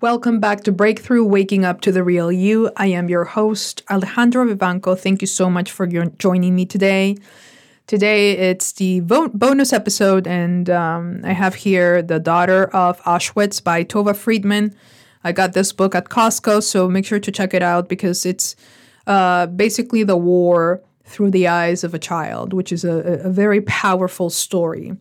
Welcome back to Breakthrough Waking Up to the Real You. I am your host, Alejandra Vivanco. Thank you so much for joining me today. Today it's the bonus episode, and um, I have here The Daughter of Auschwitz by Tova Friedman. I got this book at Costco, so make sure to check it out because it's uh, basically the war through the eyes of a child, which is a, a very powerful story.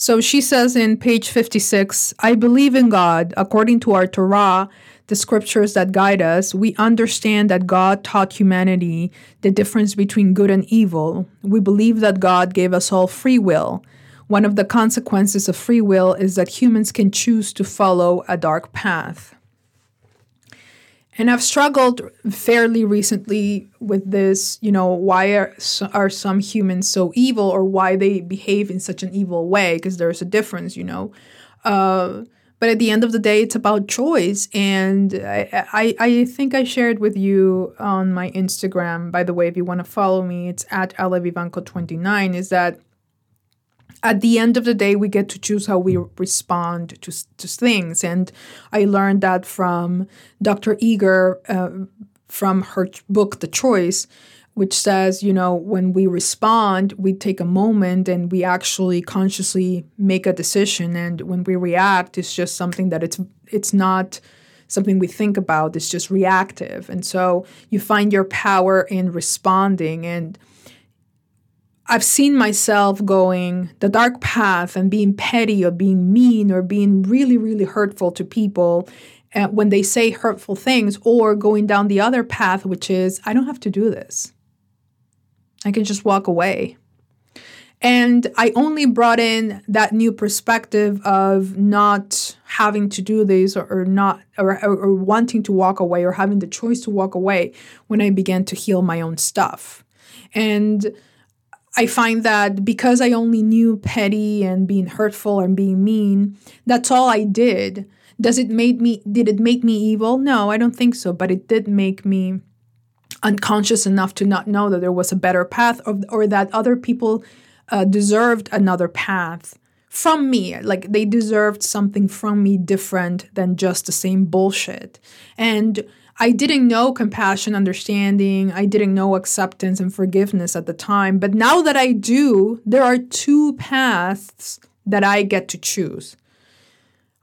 So she says in page 56 I believe in God. According to our Torah, the scriptures that guide us, we understand that God taught humanity the difference between good and evil. We believe that God gave us all free will. One of the consequences of free will is that humans can choose to follow a dark path. And I've struggled fairly recently with this, you know, why are, are some humans so evil or why they behave in such an evil way? Because there's a difference, you know. Uh, but at the end of the day, it's about choice. And I, I, I think I shared with you on my Instagram, by the way, if you want to follow me, it's at alevivanco29, is that at the end of the day, we get to choose how we respond to, to things. And I learned that from Dr. Eger uh, from her book, The Choice, which says, you know, when we respond, we take a moment and we actually consciously make a decision. And when we react, it's just something that it's it's not something we think about, it's just reactive. And so you find your power in responding and I've seen myself going the dark path and being petty or being mean or being really, really hurtful to people uh, when they say hurtful things, or going down the other path, which is, I don't have to do this. I can just walk away. And I only brought in that new perspective of not having to do this or, or not or, or, or wanting to walk away or having the choice to walk away when I began to heal my own stuff. And I find that because I only knew petty and being hurtful and being mean, that's all I did. Does it make me did it make me evil? No, I don't think so, but it did make me unconscious enough to not know that there was a better path or, or that other people uh, deserved another path from me. Like they deserved something from me different than just the same bullshit. And I didn't know compassion, understanding, I didn't know acceptance and forgiveness at the time. But now that I do, there are two paths that I get to choose.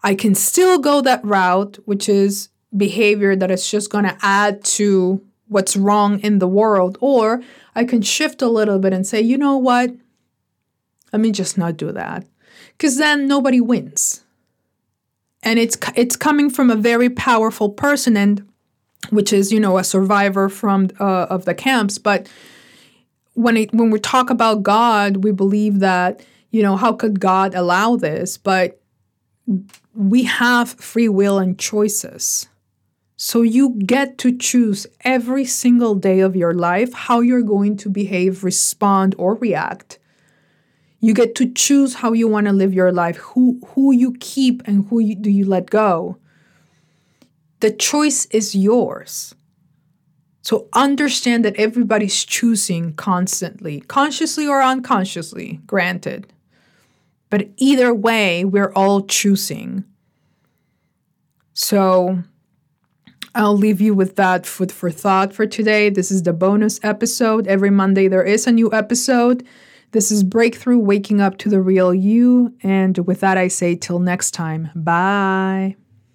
I can still go that route, which is behavior that is just going to add to what's wrong in the world, or I can shift a little bit and say, you know what? Let me just not do that. Because then nobody wins. And it's it's coming from a very powerful person and which is you know a survivor from uh, of the camps. But when it, when we talk about god we believe that you know how could god allow this? But we have free will and choices. So you get to choose every single day of your life how you're going to behave respond or react you get to choose how you want to live your life who who you keep and who you, do you let go the choice is yours. So understand that everybody's choosing constantly, consciously or unconsciously, granted. But either way, we're all choosing. So I'll leave you with that food for thought for today. This is the bonus episode. Every Monday, there is a new episode. This is Breakthrough Waking Up to the Real You. And with that, I say till next time. Bye.